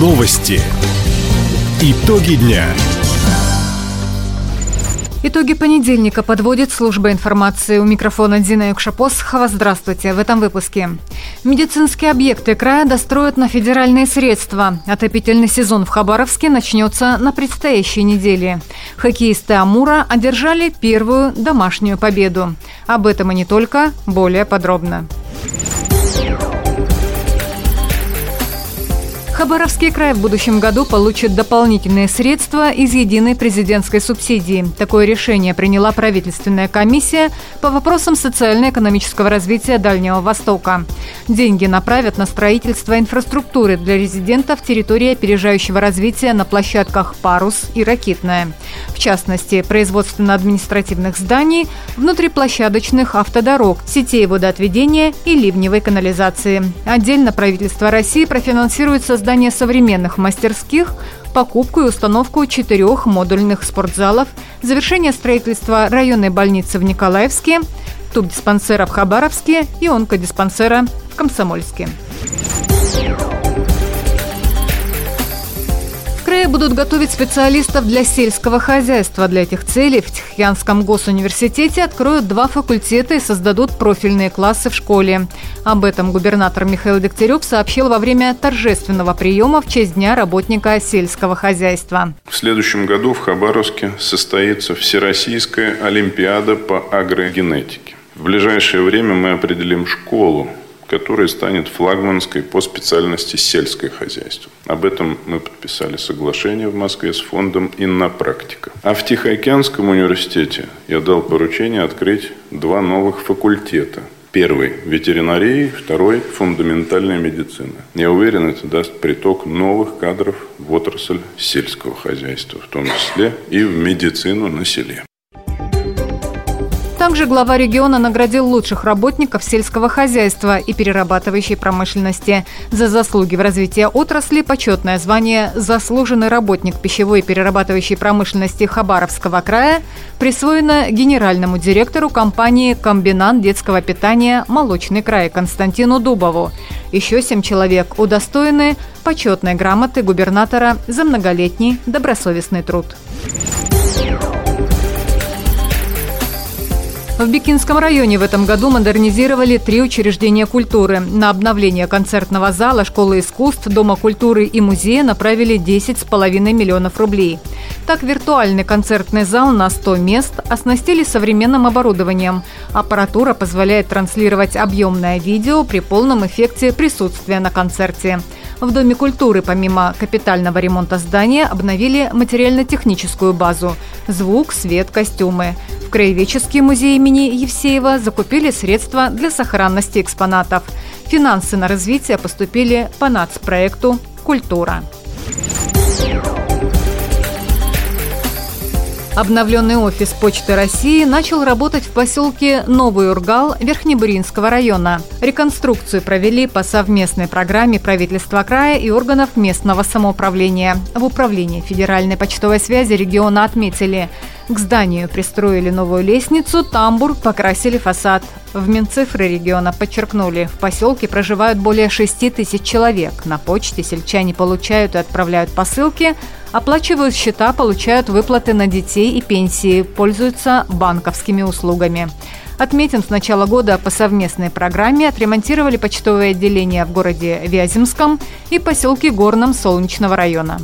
Новости. Итоги дня. Итоги понедельника подводит служба информации. У микрофона Дина Юкшапосхова. Здравствуйте. В этом выпуске. Медицинские объекты края достроят на федеральные средства. Отопительный сезон в Хабаровске начнется на предстоящей неделе. Хоккеисты Амура одержали первую домашнюю победу. Об этом и не только, более подробно. Хабаровский край в будущем году получит дополнительные средства из единой президентской субсидии. Такое решение приняла правительственная комиссия по вопросам социально-экономического развития Дальнего Востока. Деньги направят на строительство инфраструктуры для резидентов территории опережающего развития на площадках «Парус» и «Ракитная». В частности, производственно-административных зданий, внутриплощадочных автодорог, сетей водоотведения и ливневой канализации. Отдельно правительство России профинансирует создание создание современных мастерских, покупку и установку четырех модульных спортзалов, завершение строительства районной больницы в Николаевске, тубдиспансера в Хабаровске и онкодиспансера в Комсомольске. Будут готовить специалистов для сельского хозяйства. Для этих целей в Тихоянском госуниверситете откроют два факультета и создадут профильные классы в школе. Об этом губернатор Михаил Дегтярев сообщил во время торжественного приема в честь Дня работника сельского хозяйства. В следующем году в Хабаровске состоится Всероссийская Олимпиада по агрогенетике. В ближайшее время мы определим школу, которая станет флагманской по специальности сельское хозяйство. Об этом мы подписали соглашение в Москве с фондом «Иннопрактика». А в Тихоокеанском университете я дал поручение открыть два новых факультета Первый – ветеринарии, второй – фундаментальная медицина. Я уверен, это даст приток новых кадров в отрасль сельского хозяйства, в том числе и в медицину на селе. Также глава региона наградил лучших работников сельского хозяйства и перерабатывающей промышленности. За заслуги в развитии отрасли почетное звание «Заслуженный работник пищевой и перерабатывающей промышленности Хабаровского края» присвоено генеральному директору компании «Комбинат детского питания «Молочный край» Константину Дубову. Еще семь человек удостоены почетной грамоты губернатора за многолетний добросовестный труд. В Бикинском районе в этом году модернизировали три учреждения культуры. На обновление концертного зала, школы искусств, Дома культуры и музея направили 10,5 миллионов рублей. Так, виртуальный концертный зал на 100 мест оснастили современным оборудованием. Аппаратура позволяет транслировать объемное видео при полном эффекте присутствия на концерте. В Доме культуры помимо капитального ремонта здания обновили материально-техническую базу – звук, свет, костюмы – в Краеведческий музей имени Евсеева закупили средства для сохранности экспонатов. Финансы на развитие поступили по нацпроекту «Культура». Обновленный офис Почты России начал работать в поселке Новый Ургал Верхнебуринского района. Реконструкцию провели по совместной программе правительства края и органов местного самоуправления. В управлении Федеральной почтовой связи региона отметили – к зданию пристроили новую лестницу, тамбур, покрасили фасад. В Минцифры региона подчеркнули, в поселке проживают более 6 тысяч человек. На почте сельчане получают и отправляют посылки, оплачивают счета, получают выплаты на детей и пенсии, пользуются банковскими услугами. Отметим, с начала года по совместной программе отремонтировали почтовое отделение в городе Вяземском и поселке Горном Солнечного района.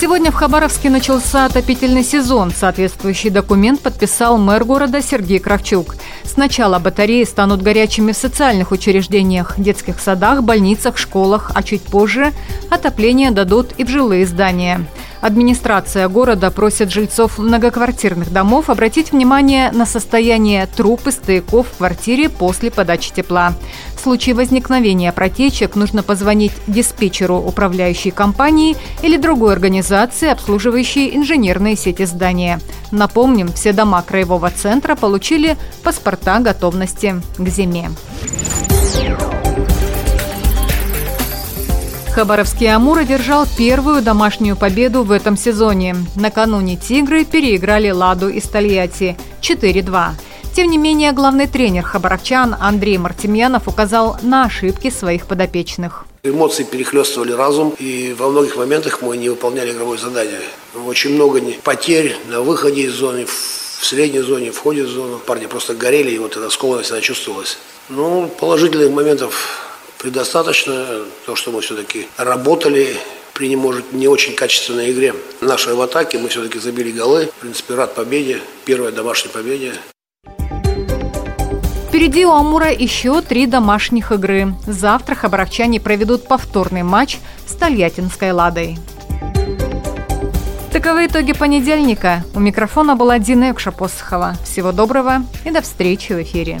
Сегодня в Хабаровске начался отопительный сезон. Соответствующий документ подписал мэр города Сергей Кравчук. Сначала батареи станут горячими в социальных учреждениях, детских садах, больницах, школах, а чуть позже отопление дадут и в жилые здания. Администрация города просит жильцов многоквартирных домов обратить внимание на состояние труб и стояков в квартире после подачи тепла. В случае возникновения протечек нужно позвонить диспетчеру управляющей компании или другой организации, обслуживающей инженерные сети здания. Напомним, все дома краевого центра получили паспорта готовности к зиме. Хабаровский «Амур» одержал первую домашнюю победу в этом сезоне. Накануне «Тигры» переиграли «Ладу» из Тольятти 4-2. Тем не менее, главный тренер хабаровчан Андрей Мартемьянов указал на ошибки своих подопечных. Эмоции перехлестывали разум, и во многих моментах мы не выполняли игровое задание. Очень много потерь на выходе из зоны, в средней зоне, в ходе в зону. Парни просто горели, и вот эта скованность она чувствовалась. Ну, положительных моментов предостаточно. То, что мы все-таки работали, при не может не очень качественной игре. Нашей в атаке мы все-таки забили голы. В принципе, рад победе. Первая домашняя победе. Впереди у Амура еще три домашних игры. Завтра хабаровчане проведут повторный матч с Тольяттинской «Ладой». Таковы итоги понедельника. У микрофона была Дина Экша-Посохова. Всего доброго и до встречи в эфире.